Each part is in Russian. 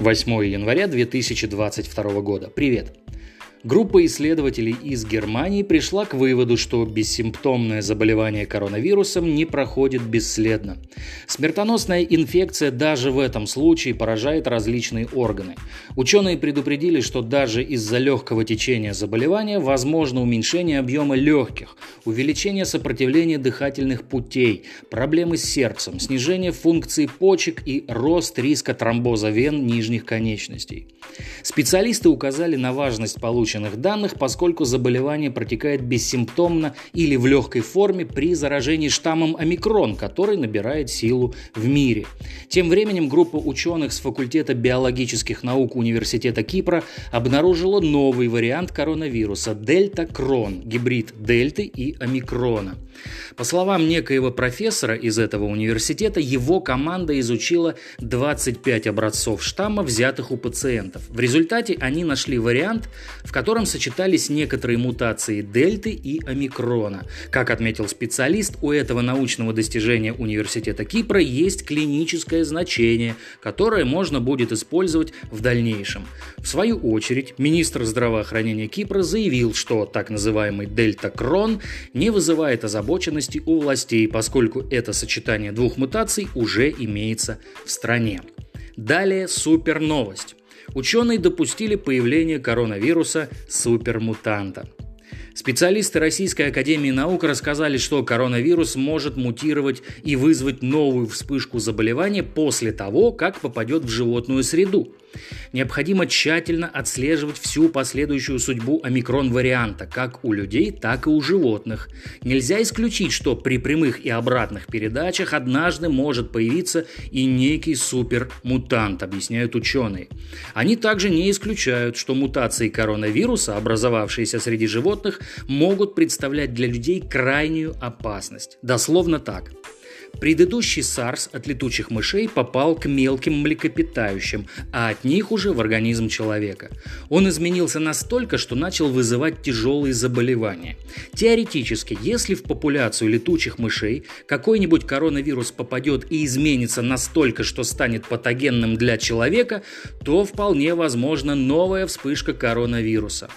8 января 2022 года. Привет! Группа исследователей из Германии пришла к выводу, что бессимптомное заболевание коронавирусом не проходит бесследно. Смертоносная инфекция даже в этом случае поражает различные органы. Ученые предупредили, что даже из-за легкого течения заболевания возможно уменьшение объема легких, увеличение сопротивления дыхательных путей, проблемы с сердцем, снижение функции почек и рост риска тромбоза вен нижних конечностей. Специалисты указали на важность полученных данных, поскольку заболевание протекает бессимптомно или в легкой форме при заражении штаммом омикрон, который набирает силу в мире. Тем временем группа ученых с факультета биологических наук Университета Кипра обнаружила новый вариант коронавируса – дельта-крон, гибрид дельты и омикрона. По словам некоего профессора из этого университета, его команда изучила 25 образцов штамма, взятых у пациентов. В результате они нашли вариант, в котором сочетались некоторые мутации дельты и омикрона. Как отметил специалист, у этого научного достижения Университета Кипра есть клиническое значение, которое можно будет использовать в дальнейшем. В свою очередь, министр здравоохранения Кипра заявил, что так называемый дельта-крон не вызывает озабоченности у властей, поскольку это сочетание двух мутаций уже имеется в стране. Далее супер новость ученые допустили появление коронавируса супермутанта. Специалисты Российской Академии Наук рассказали, что коронавирус может мутировать и вызвать новую вспышку заболевания после того, как попадет в животную среду. Необходимо тщательно отслеживать всю последующую судьбу омикрон-варианта, как у людей, так и у животных. Нельзя исключить, что при прямых и обратных передачах однажды может появиться и некий супермутант, объясняют ученые. Они также не исключают, что мутации коронавируса, образовавшиеся среди животных, могут представлять для людей крайнюю опасность. Дословно так. Предыдущий SARS от летучих мышей попал к мелким млекопитающим, а от них уже в организм человека. Он изменился настолько, что начал вызывать тяжелые заболевания. Теоретически, если в популяцию летучих мышей какой-нибудь коронавирус попадет и изменится настолько, что станет патогенным для человека, то вполне возможна новая вспышка коронавируса.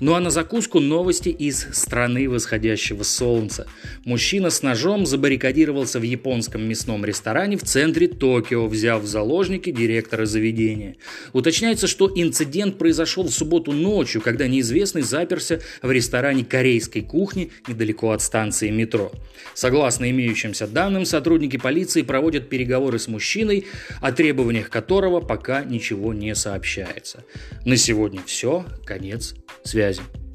Ну а на закуску новости из страны восходящего солнца. Мужчина с ножом забаррикадировался в японском мясном ресторане в центре Токио, взяв в заложники директора заведения. Уточняется, что инцидент произошел в субботу ночью, когда неизвестный заперся в ресторане корейской кухни недалеко от станции метро. Согласно имеющимся данным, сотрудники полиции проводят переговоры с мужчиной, о требованиях которого пока ничего не сообщается. На сегодня все. Конец связи.